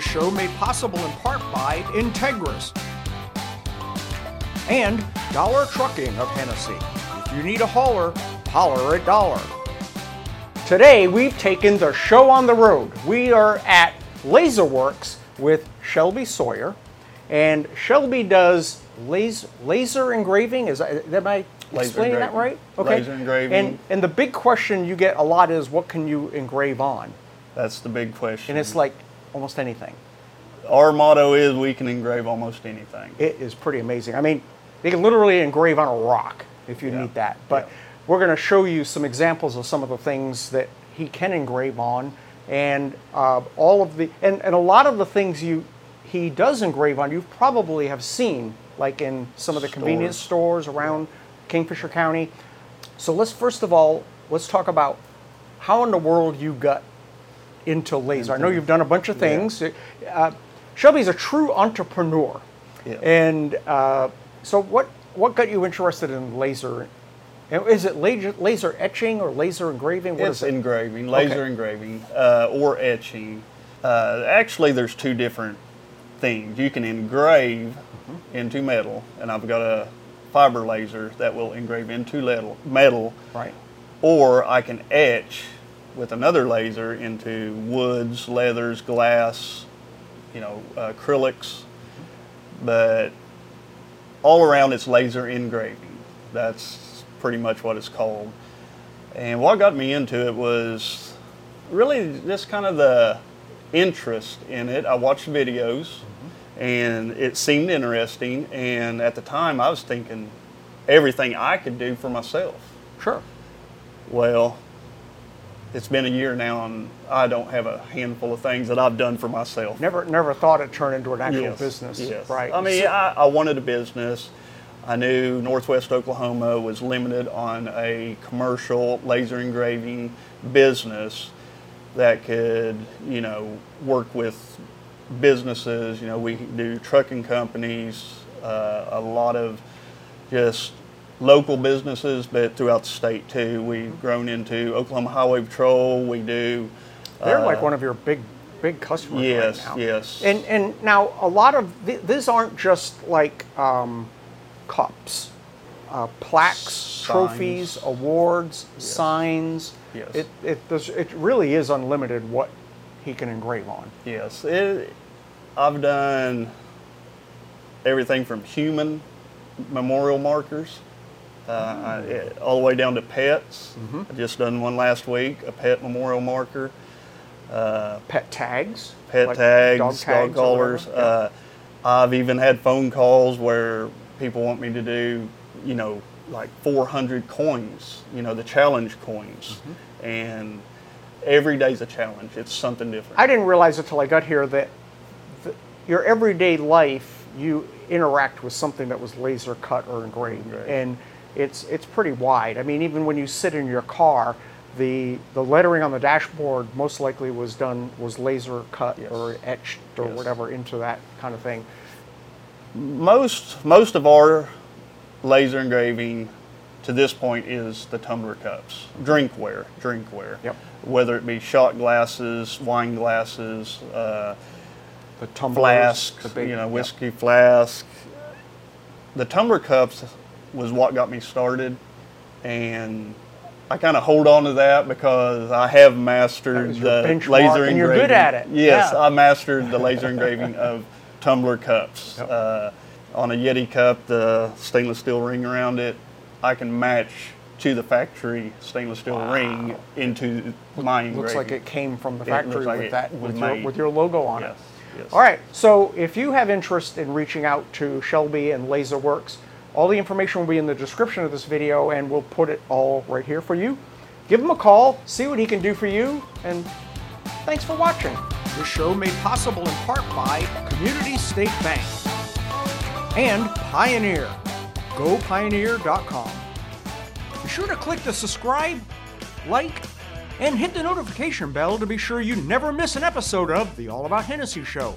Show made possible in part by Integris and Dollar Trucking of Hennessey. If you need a hauler, holler at Dollar. Today we've taken the show on the road. We are at Laserworks with Shelby Sawyer, and Shelby does laser, laser engraving. Is that, am I Laser explaining that right? Laser engraving. And and the big question you get a lot is, what can you engrave on? That's the big question. And it's like almost anything. our motto is we can engrave almost anything. It is pretty amazing. I mean, they can literally engrave on a rock if you Yeah. need that. But Yeah. we're going to show you some examples of some of the things that he can engrave on, and uh, all of the and, and a lot of the things you he does engrave on, you probably have seen, like in some of the convenience stores around Kingfisher County. So let's first of all let's talk about how in the world you got into laser. I know you've done a bunch of things. Uh, Shelby's a true entrepreneur, Yeah. and uh, so what what got you interested in laser? Is it laser, laser etching or laser engraving? What it's is it? engraving, laser Okay. engraving, uh, or etching. Uh, actually, there's two different things. You can engrave Mm-hmm. into metal, and I've got a fiber laser that will engrave into metal, metal right. or I can etch with another laser into woods, leathers, glass, you know, uh, acrylics. But all around it's laser engraving. That's pretty much what it's called. And what got me into it was really just kind of the interest in it. I watched videos and it seemed interesting. And at the time, I was thinking everything I could do for myself. Sure. Well, it's been a year now, and I don't have a handful of things that I've done for myself. Never never thought it turned into an actual Yes, business. yes. Right. I mean, I, I wanted a business. I knew Northwest Oklahoma was limited on a commercial laser engraving business that could, you know, work with businesses. You know, we do trucking companies, uh, a lot of just local businesses, but throughout the state too. We've grown into Oklahoma Highway Patrol. We do. They're uh, like one of your big big customers Yes, right yes. And and now a lot of th- these aren't just like um, cups, uh, plaques, Signs. trophies, awards, signs. Yes. It it does, it really is unlimited what he can engrave on. Yes, it, I've done everything from human memorial markers uh, I- all the way down to pets. I just done one last week, a pet memorial marker, Pet tags, pet like tags, dog dog, tags, or collars. Yeah. Uh, I've even had phone calls where people want me to do, you know, like 400 coins, you know, the challenge coins. Mm-hmm. And every day's a challenge. It's something different. I didn't realize until I got here that th- your everyday life you interact with something that was laser cut or engraved, Right. and it's it's pretty wide. I mean, even when you sit in your car, the the lettering on the dashboard most likely was done was laser cut Yes. or etched or Yes. whatever into that kind of thing. most most of our laser engraving to this point is the tumbler cups, drinkware, drinkware. Yep. Whether it be shot glasses, wine glasses, uh, The tumblers, flasks, the big, you know, yep. whiskey flask. The tumbler cups was what got me started, and I kind of hold on to that because I have mastered the laser and engraving. you're good at it. Yes, Yeah. I mastered the laser engraving of tumbler cups. Yep. Uh, on a Yeti cup, the stainless steel ring around it, I can match to the factory stainless steel ring into my engraving. Looks like it came from the factory like with that with your, with your logo on Yes, it. yes. All right. So if you have interest in reaching out to Shelby and LaserWorks, all the information will be in the description of this video, and we'll put it all right here for you. Give him a call, see what he can do for you, and thanks for watching. This show made possible in part by Community State Bank and Pioneer. GoPioneer.com. Be sure to click the subscribe, like, and hit the notification bell to be sure you never miss an episode of The All About Hennessey Show.